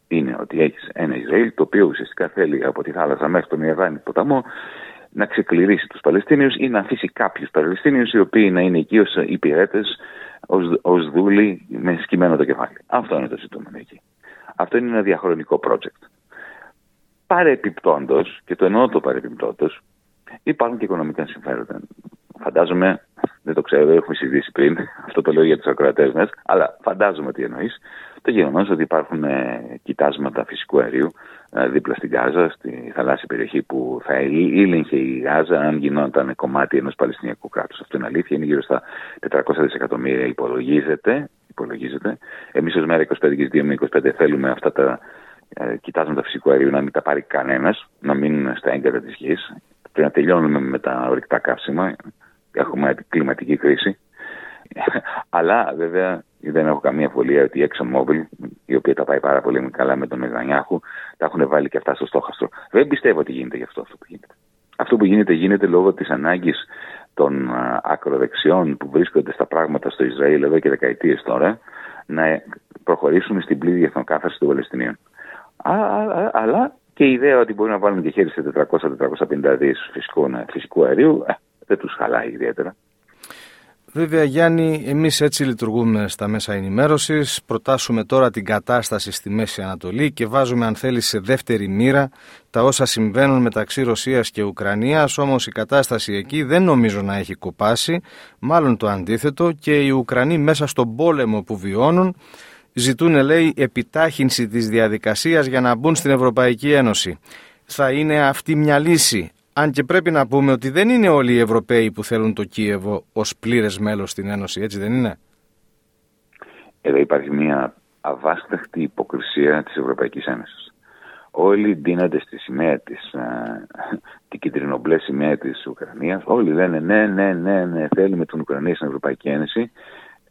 Είναι ότι έχεις ένα Ισραήλ το οποίο ουσιαστικά θέλει από τη θάλασσα μέχρι τον Ιερδάνη ποταμό να ξεκληρίσει τους Παλαιστίνιους ή να αφήσει κάποιους Παλαιστίνιους οι οποίοι να είναι εκεί ως υπηρέτες, ως, ως δούλοι με σκημένο το κεφάλι. Αυτό είναι το ζητούμενο εκεί. Αυτό είναι ένα διαχρονικό project. Παρεπιπτόντως, και το εννοώ το παρεπιπτόντως, υπάρχουν και οικονομικά συμφέροντα. Φαντάζομαι, δεν το ξέρω, έχουμε συζητήσει πριν, αυτό το λέω για τους ακροατές μας, αλλά φαντάζομαι τι εννοείς, το γεγονός ότι υπάρχουν ε, κοιτάσματα φυσικού αερίου ε, δίπλα στην Γάζα, στη θαλάσσια περιοχή που θα ήλεγχε η Γάζα αν γινόταν κομμάτι ενός Παλαιστινιακού κράτους. Αυτό είναι αλήθεια, είναι γύρω στα 400 δισεκατομμύρια υπολογίζεται. υπολογίζεται. Εμείς ως μέρα 25 και 2 με 25 θέλουμε αυτά τα ε, κοιτάσματα φυσικού αερίου να μην τα πάρει κανένας, να μείνουν στα έγκατα της γης. Πρέπει να τελειώνουμε με τα ορυκτά καύσιμα. Έχουμε κλιματική κρίση. <laughs> Αλλά βέβαια δεν έχω καμία αφολία ότι η ExxonMobil, η οποία τα πάει πάρα πολύ καλά με τον Νετανιάχου, τα έχουν βάλει και αυτά στο στόχαστρο. Δεν πιστεύω ότι γίνεται γι' αυτό αυτό που γίνεται. Αυτό που γίνεται γίνεται λόγω της ανάγκης των ακροδεξιών που βρίσκονται στα πράγματα στο Ισραήλ εδώ και δεκαετίες τώρα να προχωρήσουν στην πλήρη εθνοκάθαρση των Παλαιστινίων. Αλλά και η ιδέα ότι μπορεί να βάλουν και χέρι σε 400-450 δις φυσικού αερίου ε, δεν τους χαλάει ιδιαίτερα. Βέβαια Γιάννη, εμείς έτσι λειτουργούμε στα μέσα ενημέρωσης, προτάσουμε τώρα την κατάσταση στη Μέση Ανατολή και βάζουμε αν θέλεις σε δεύτερη μοίρα τα όσα συμβαίνουν μεταξύ Ρωσίας και Ουκρανίας, όμως η κατάσταση εκεί δεν νομίζω να έχει κοπάσει, μάλλον το αντίθετο και οι Ουκρανοί μέσα στον πόλεμο που βιώνουν ζητούν λέει επιτάχυνση της διαδικασίας για να μπουν στην Ευρωπαϊκή Ένωση. Θα είναι αυτή μια λύση αν και πρέπει να πούμε ότι δεν είναι όλοι οι Ευρωπαίοι που θέλουν το Κίεβο ως πλήρες μέλος στην Ένωση, έτσι δεν είναι; Εδώ υπάρχει μια αβάσταχτη υποκρισία της Ευρωπαϊκής Ένωσης. Όλοι ντύνονται στη σημαία της, την κεντρινομπλέ σημαία της Ουκρανίας. Όλοι λένε ναι, ναι, ναι, ναι, θέλουμε την Ουκρανία στην Ευρωπαϊκή Ένωση.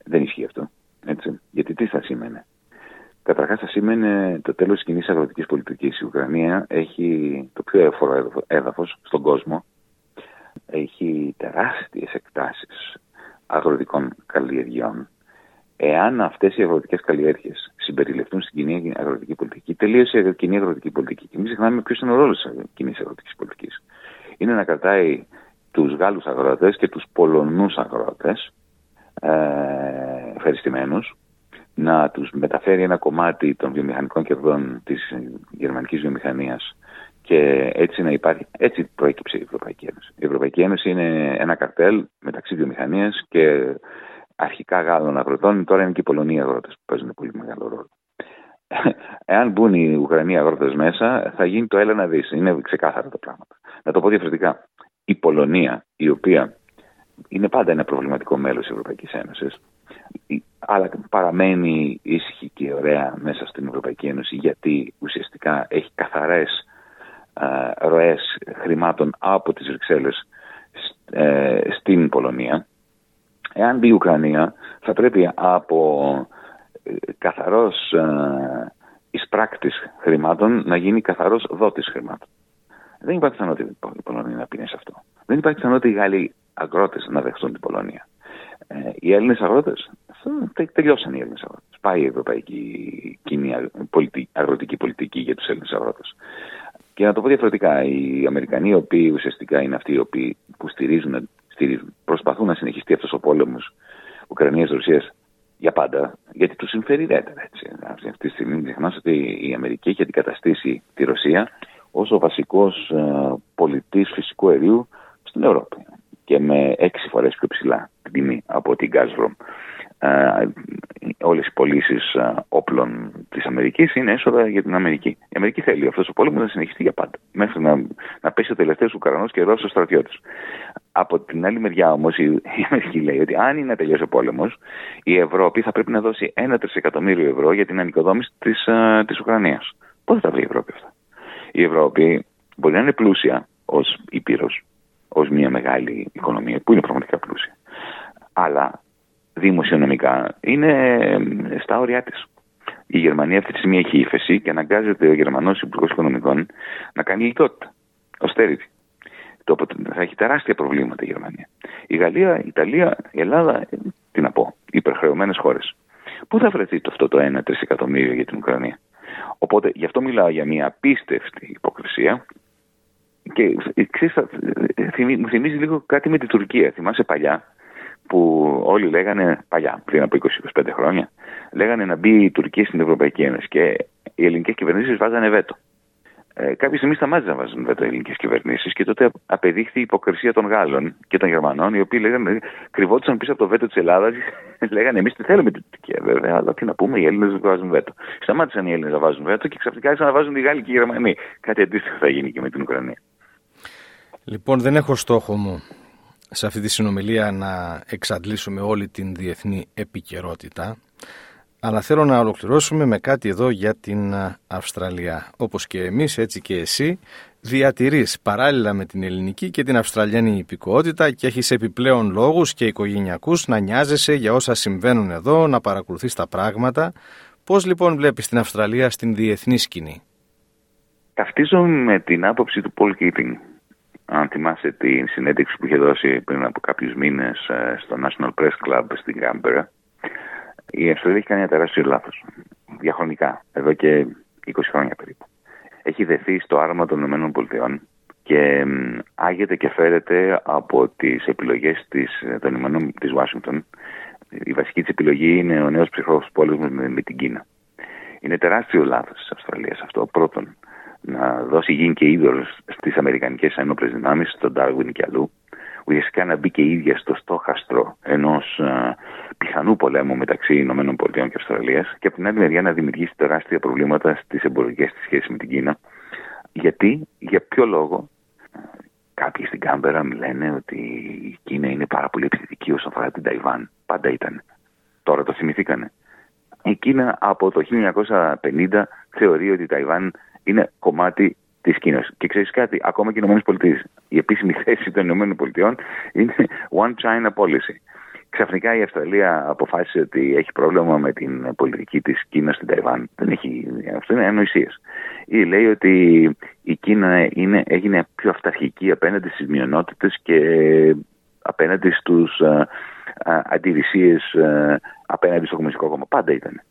Δεν ισχύει αυτό. Έτσι. Γιατί τι θα σήμαινε; Καταρχάς, θα σήμαινε το τέλος της κοινής αγροτικής πολιτικής. Η Ουκρανία έχει το πιο έφορο έδαφος στον κόσμο. Έχει τεράστιες εκτάσεις αγροτικών καλλιεργειών. Εάν αυτές οι αγροτικές καλλιέργειες συμπεριληφθούν στην κοινή αγροτική πολιτική, τελείωσε η κοινή αγροτική πολιτική. Και μην ξεχνάμε ποιος είναι ο ρόλος της κοινής αγροτικής πολιτικής. Είναι να κρατάει τους Γάλλους αγρότες και τους Πολωνούς αγρότες ε, ευχαριστημένους να τους μεταφέρει ένα κομμάτι των βιομηχανικών κερδών της γερμανικής βιομηχανίας και έτσι να υπάρχει, έτσι προέκυψε η Ευρωπαϊκή Ένωση. Η Ευρωπαϊκή Ένωση είναι ένα καρτέλ μεταξύ βιομηχανίας και αρχικά Γάλλων αγροτών, τώρα είναι και οι Πολωνοί αγρότες που παίζουν πολύ μεγάλο ρόλο. <laughs> Εάν μπουν οι Ουκρανοί αγρότες μέσα, θα γίνει το έλα δεις. Είναι ξεκάθαρα τα πράγματα. Να το πω διαφορετικά. Η Πολωνία, η οποία είναι πάντα ένα προβληματικό μέλος της Ευρωπαϊκής Ένωσης, αλλά παραμένει ήσυχη και ωραία μέσα στην Ευρωπαϊκή Ένωση γιατί ουσιαστικά έχει καθαρές ε, ροές χρημάτων από τις Βρυξέλλες ε, στην Πολωνία. Εάν μπει η Ουκρανία θα πρέπει από ε, καθαρός ε, εισπράκτης χρημάτων να γίνει καθαρός δότης χρημάτων. Δεν υπάρχει πιθανότητα η Πολωνία να πει σε αυτό. Δεν υπάρχει πιθανότητα οι Γάλλοι αγρότες να δεχτούν την Πολωνία. Ε, οι Έλληνες αγρότες τελειώσαν οι Έλληνες αγρότες. Πάει η ευρωπαϊκή κοινή αγροτική πολιτική για τους Έλληνες αγρότες. Και να το πω διαφορετικά, οι Αμερικανοί, οι οποίοι ουσιαστικά είναι αυτοί οι οποίοι που στηρίζουν, στηρίζουν προσπαθούν να συνεχιστεί αυτός ο πόλεμος Ουκρανία-Ρωσία για πάντα, γιατί τους συμφέρει ιδιαίτερα. Αυτή τη στιγμή μην ξεχνάς ότι η Αμερική έχει αντικαταστήσει τη Ρωσία ως ο βασικός ε, πολιτής φυσικού αερίου στην Ευρώπη και με έξι φορές πιο ψηλά την τιμή από την Gazprom. Ε, όλες οι πωλήσεις ε, όπλων της Αμερικής είναι έσοδα για την Αμερική. Η Αμερική θέλει αυτός ο πόλεμος να συνεχιστεί για πάντα. Μέχρι να, να πέσει ο τελευταίος Ουκρανός και Ρώσος στρατιώτης. Από την άλλη μεριά όμως η, η Αμερική λέει ότι αν είναι να τελειώσει ο πόλεμος η Ευρώπη θα πρέπει να δώσει ένα τρισεκατομμύριο ευρώ για την ανοικοδόμηση της, uh, της Ουκρανίας. Πώς θα τα βρει η Ευρώπη αυτά; Η Ευρώπη μπορεί να είναι πλούσια ως Ήπειρος ως μια μεγάλη οικονομία που είναι πραγματικά πλούσια. Αλλά δημοσιονομικά είναι στα όρια της. Η Γερμανία αυτή τη στιγμή έχει ύφεση και αναγκάζεται ο Γερμανός Υπουργός Οικονομικών να κάνει λιτότητα. Austerity. Το, θα έχει τεράστια προβλήματα η Γερμανία. Η Γαλλία, η Ιταλία, η Ελλάδα, τι να πω, υπερχρεωμένες χώρες. Πού θα βρεθεί το αυτό το 1 τρισεκατομμύριο για την Ουκρανία; Οπότε γι' αυτό μιλάω για μια απίστευτη υποκρισία και ξέρεις, μου θυμίζει λίγο κάτι με την Τουρκία. Θυμάσαι παλιά που όλοι λέγανε, παλιά, πριν από 20-25 χρόνια, λέγανε να μπει η Τουρκία στην Ευρωπαϊκή Ένωση και οι ελληνικές κυβερνήσεις βάζανε βέτο. Ε, κάποια στιγμή σταμάτησαν να βάζουν βέτο οι ελληνικές κυβερνήσεις και τότε απεδείχθη η υποκρισία των Γάλλων και των Γερμανών, οι οποίοι λέγανε, κρυβόντουσαν πίσω από το βέτο της Ελλάδας και <laughs> λέγανε Εμείς τι θέλουμε την Τουρκία, βέβαια, αλλά τι να πούμε, οι Έλληνες βάζουν βέτο. Σταμάτησαν οι Έλληνες να βάζουν βέτο και ξαφνικά άρχισαν να βάζουν οι Γάλλοι και οι Γερμανοί. Κάτι αντίστοιχο θα γίνει και με την Ουκρανία. Λοιπόν, δεν έχω στόχο μου σε αυτή τη συνομιλία να εξαντλήσουμε όλη την διεθνή επικαιρότητα, αλλά θέλω να ολοκληρώσουμε με κάτι εδώ για την Αυστραλία. Όπως και εμείς, έτσι και εσύ, Διατηρείς παράλληλα με την ελληνική και την αυστραλιανή υπηκότητα και έχεις επιπλέον λόγους και οικογενειακούς να νοιάζεσαι για όσα συμβαίνουν εδώ, να παρακολουθείς τα πράγματα. Πώς λοιπόν βλέπεις την Αυστραλία στην διεθνή σκηνή; Ταυτίζομαι με την άποψη του Paul Keating. Αν θυμάσαι την συνέντευξη που είχε δώσει πριν από κάποιους μήνες ε, στο National Press Club στην Κάμπερα, η Αυστραλία έχει κάνει ένα τεράστιο λάθος. Διαχρονικά, εδώ και 20 χρόνια περίπου. Έχει δεθεί στο άρμα των ΗΠΑ και άγεται και φέρεται από τις επιλογές της, των ΗΠΑ της Ουάσιγκτον. Η βασική της επιλογή είναι ο νέος ψυχρός πόλεμος με, με την Κίνα. Είναι τεράστιο λάθος της Αυστραλίας αυτό. Πρώτον, να δώσει γίνει και είδωλο στις Αμερικανικές Ένοπλε Δυνάμεις, στον Ντάρβιν και αλλού, ουσιαστικά να μπει και η ίδια στο στόχαστρο ενός πιθανού πολέμου μεταξύ Ηνωμένων Πολιτειών και Αυστραλίας και από την άλλη μεριά να δημιουργήσει τεράστια προβλήματα στις εμπορικές της σχέσεις με την Κίνα. Γιατί, για ποιο λόγο, κάποιοι στην Κάμπερα λένε ότι η Κίνα είναι πάρα πολύ επιθετική όσον αφορά την Ταϊβάν. Πάντα ήταν. Τώρα το θυμηθήκανε. Η Κίνα από το 1950 θεωρεί ότι η Ταϊβάν είναι κομμάτι της Κίνα. Και ξέρεις κάτι, ακόμα και οι ΗΠΑ. Η επίσημη <laughs> θέση των ΗΠΑ είναι One China Policy. Ξαφνικά η Αυστραλία αποφάσισε ότι έχει πρόβλημα με την πολιτική της Κίνας στην Ταϊβάν. Δεν έχει, αυτό είναι ανοησίες. Ή λέει ότι η Κίνα είναι, έγινε πιο αυταρχική απέναντι στις μειονότητες και απέναντι στους αντιρρησίες απέναντι στο Κομμουνιστικό Κόμμα. Πάντα ήταν.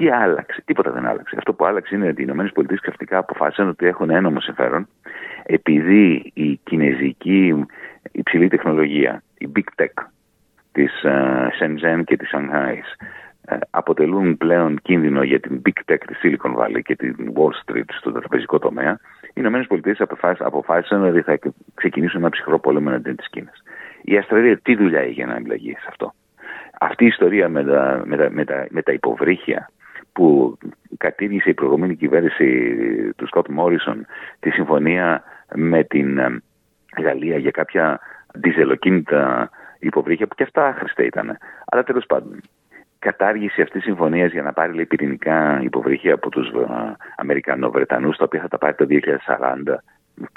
Τι άλλαξε, τίποτα δεν άλλαξε. Αυτό που άλλαξε είναι ότι οι ΗΠΑ ξαφνικά αποφάσισαν ότι έχουν ένομο συμφέρον επειδή η κινέζικη υψηλή τεχνολογία, η big tech της Shenzhen και της Shanghai αποτελούν πλέον κίνδυνο για την big tech της Silicon Valley και την Wall Street στο τραπεζικό τομέα, οι ΗΠΑ αποφάσισαν ότι θα ξεκινήσουν ένα ψυχρό πόλεμο εναντίον της Κίνας. Η Αυστραλία τι δουλειά είχε να εμπλαγεί σε αυτό; Αυτή η ιστορία με τα, με τα, με τα, με τα υποβρύχια που κατήργησε η προηγούμενη κυβέρνηση του Σκοτ Μόρισον τη συμφωνία με την ε, Γαλλία για κάποια διζελοκίνητα υποβρύχια που και αυτά άχρηστα ήταν. Αλλά τέλος πάντων, κατάργηση αυτή τη συμφωνία για να πάρει λέει, πυρηνικά υποβρύχια από τους ε, Αμερικανοβρετανούς, τα οποία θα τα πάρει το 2040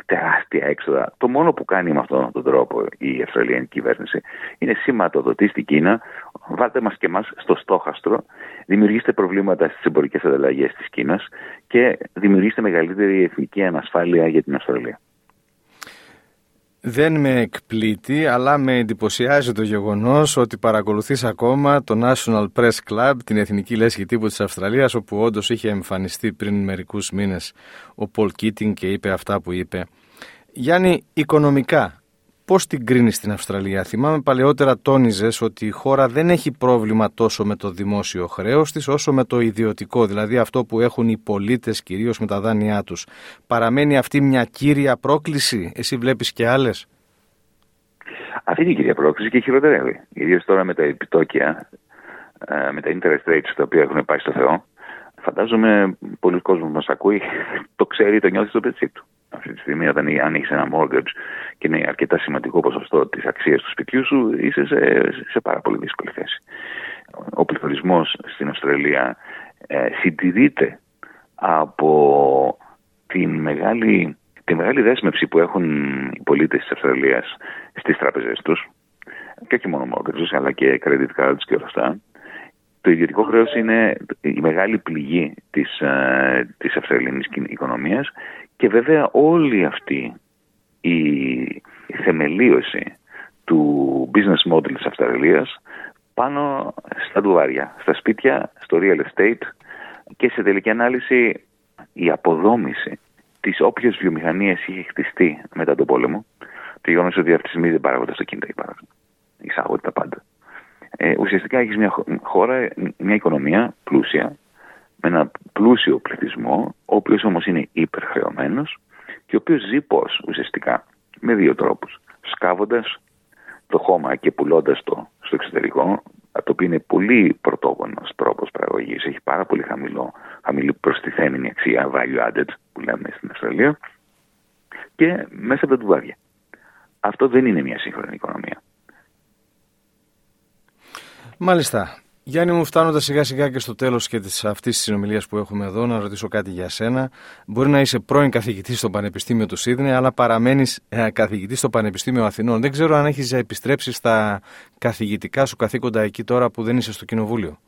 τεράστια έξοδα. Το μόνο που κάνει με αυτόν τον τρόπο η Αυστραλιανή κυβέρνηση είναι σηματοδοτή στην Κίνα. Βάλτε μας και εμά στο στόχαστρο, δημιουργήστε προβλήματα στις εμπορικές ανταλλαγές της Κίνας και δημιουργήστε μεγαλύτερη εθνική ανασφάλεια για την Αυστραλία. Δεν με εκπλήττει, αλλά με εντυπωσιάζει το γεγονός ότι παρακολουθείς ακόμα το National Press Club, την εθνική λέσχη τύπου της Αυστραλίας, όπου όντως είχε εμφανιστεί πριν μερικούς μήνες ο Πολ Κίτινγκ και είπε αυτά που είπε. Γιάννη, οικονομικά, Πώς την κρίνεις στην Αυστραλία, Θυμάμαι παλαιότερα τόνιζες ότι η χώρα δεν έχει πρόβλημα τόσο με το δημόσιο χρέος της, όσο με το ιδιωτικό, δηλαδή αυτό που έχουν οι πολίτες κυρίως με τα δάνειά τους. Παραμένει αυτή μια κύρια πρόκληση, εσύ βλέπεις και άλλες; Αυτή είναι η κύρια πρόκληση και χειροτερεύει. Ιδίως τώρα με τα επιτόκια, ε, με τα interest rates τα οποία έχουν πάει στο Θεό. Φαντάζομαι πολλοί κόσμοι που μας ακούει το ξέρει, το νιώθει στο πετσί του αυτή τη στιγμή, όταν αν έχεις ένα mortgage και είναι αρκετά σημαντικό ποσοστό της αξίας του σπιτιού σου, είσαι σε, σε πάρα πολύ δύσκολη θέση. Ο πληθωρισμός στην Αυστραλία ε, συντηρείται από την μεγάλη, τη μεγάλη δέσμευση που έχουν οι πολίτες της Αυστραλίας στις τράπεζες τους, και όχι μόνο mortgages, αλλά και credit cards και όλα αυτά. Το ιδιωτικό χρέος είναι η μεγάλη πληγή της, ε, της αυστραλιανής οικονομίας και βέβαια όλη αυτή η θεμελίωση του business model της Αυστραλίας πάνω στα ντουβάρια, στα σπίτια, στο real estate και σε τελική ανάλυση η αποδόμηση της όποιας βιομηχανίας είχε χτιστεί μετά τον πόλεμο το γεγονός ότι αυτή τη στιγμή δεν παράγονται αυτοκίνητα, για παράδειγμα. Εισάγονται τα πάντα. Ε, ουσιαστικά έχεις μια χώρα, μια οικονομία πλούσια, με ένα πλούσιο πληθυσμό, ο οποίος όμως είναι υπερχρεωμένος και ο οποίος ζει πώς ουσιαστικά με δύο τρόπους. Σκάβοντας το χώμα και πουλώντας το στο εξωτερικό, το οποίο είναι πολύ πρωτόγονος τρόπος παραγωγής, έχει πάρα πολύ χαμηλό, χαμηλή προστιθέμενη αξία, value added, που λέμε στην Αυστραλία, και μέσα από τα τουβάρια. Αυτό δεν είναι μια σύγχρονη οικονομία. Μάλιστα. Γιάννη μου, φτάνοντας σιγά σιγά και στο τέλος και της αυτής της συνομιλίας που έχουμε εδώ, να ρωτήσω κάτι για σένα. Μπορεί να είσαι πρώην καθηγητής στο Πανεπιστήμιο του Σίδνεϊ, αλλά παραμένεις ε, καθηγητής στο Πανεπιστήμιο Αθηνών. Δεν ξέρω αν έχεις επιστρέψει στα καθηγητικά σου καθήκοντα εκεί τώρα που δεν είσαι στο Κοινοβούλιο.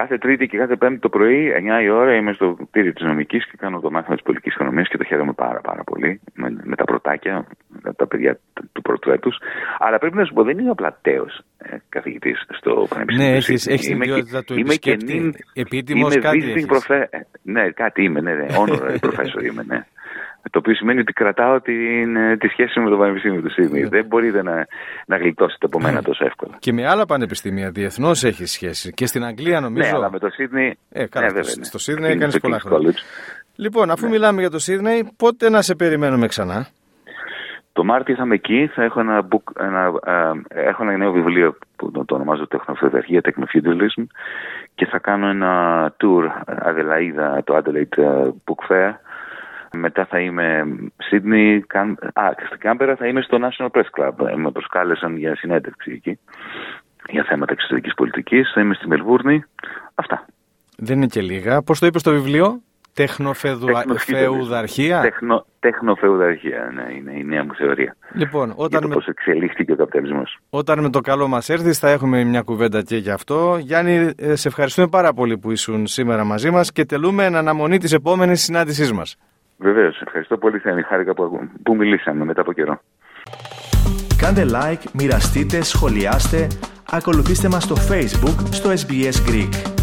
Κάθε Τρίτη και κάθε Πέμπτη το πρωί, 9 η ώρα, είμαι στο κτίριο της νομικής και κάνω το μάθημα της πολιτικής οικονομίας και το χαίρομαι πάρα, πάρα πολύ με, με τα πρωτάκια, με τα παιδιά του πρώτου έτους. Αλλά πρέπει να σου πω, δεν είμαι απλά τέος ε, καθηγητής στο Πανεπιστήμιο. Ναι, έχει έχεις την ποιότητα του επισκέπτη. Επίτιμος κάτι. Έχεις. Προφέ... Ναι, κάτι είμαι, ναι, ναι. Honor <laughs> professor είμαι, ναι. Το οποίο σημαίνει ότι κρατάω την, ε, τη σχέση με το Πανεπιστήμιο του Σίδνεϊ. Ναι. Δεν μπορείτε να, να γλιτώσετε από μένα ναι. τόσο εύκολα. Και με άλλα πανεπιστήμια διεθνώς έχεις σχέση. Και στην Αγγλία νομίζω. Ναι, αλλά με το Σίδνεϊ. Ε, καλά, ναι, στο, στο Σίδνεϊ έκανες πολλά χρόνια. Λοιπόν, αφού ναι. μιλάμε για το Σίδνεϊ, πότε να σε περιμένουμε ξανά; Το Μάρτιο θα είμαι εκεί, θα έχω ένα, book, ένα, έχω ένα νέο βιβλίο που το, το ονομάζω Τεχνοφεουδαρχία, Technofeudalism και θα κάνω ένα tour Αδελαίδα, το Adelaide Book Fair μετά θα είμαι Σίδνη, α, στην Κάμπερα θα είμαι στο National Press Club. Με προσκάλεσαν για συνέντευξη εκεί για θέματα εξωτερικής πολιτικής. Θα είμαι στη Μελβούρνη. Αυτά. Δεν είναι και λίγα. Πώς το είπες στο βιβλίο; Τεχνοφεουδαρχία. Τεχνο, τεχνοφεουδαρχία, ναι, είναι η νέα μου θεωρία. Λοιπόν, όταν για το με... πώς εξελίχθηκε ο καπιταλισμός. Όταν με το καλό μας έρθεις θα έχουμε μια κουβέντα και γι' αυτό. Γιάννη, ε, σε ευχαριστούμε πάρα πολύ που ήσουν σήμερα μαζί μας και τελούμε εν αναμονή της επόμενης συνάντησής μας. Βεβαίως, ευχαριστώ πολύ. Θα χάρηκα που, που μιλήσαμε μετά από καιρό. Κάντε like, μοιραστείτε, σχολιάστε, ακολουθήστε μας στο Facebook στο SBS Greek.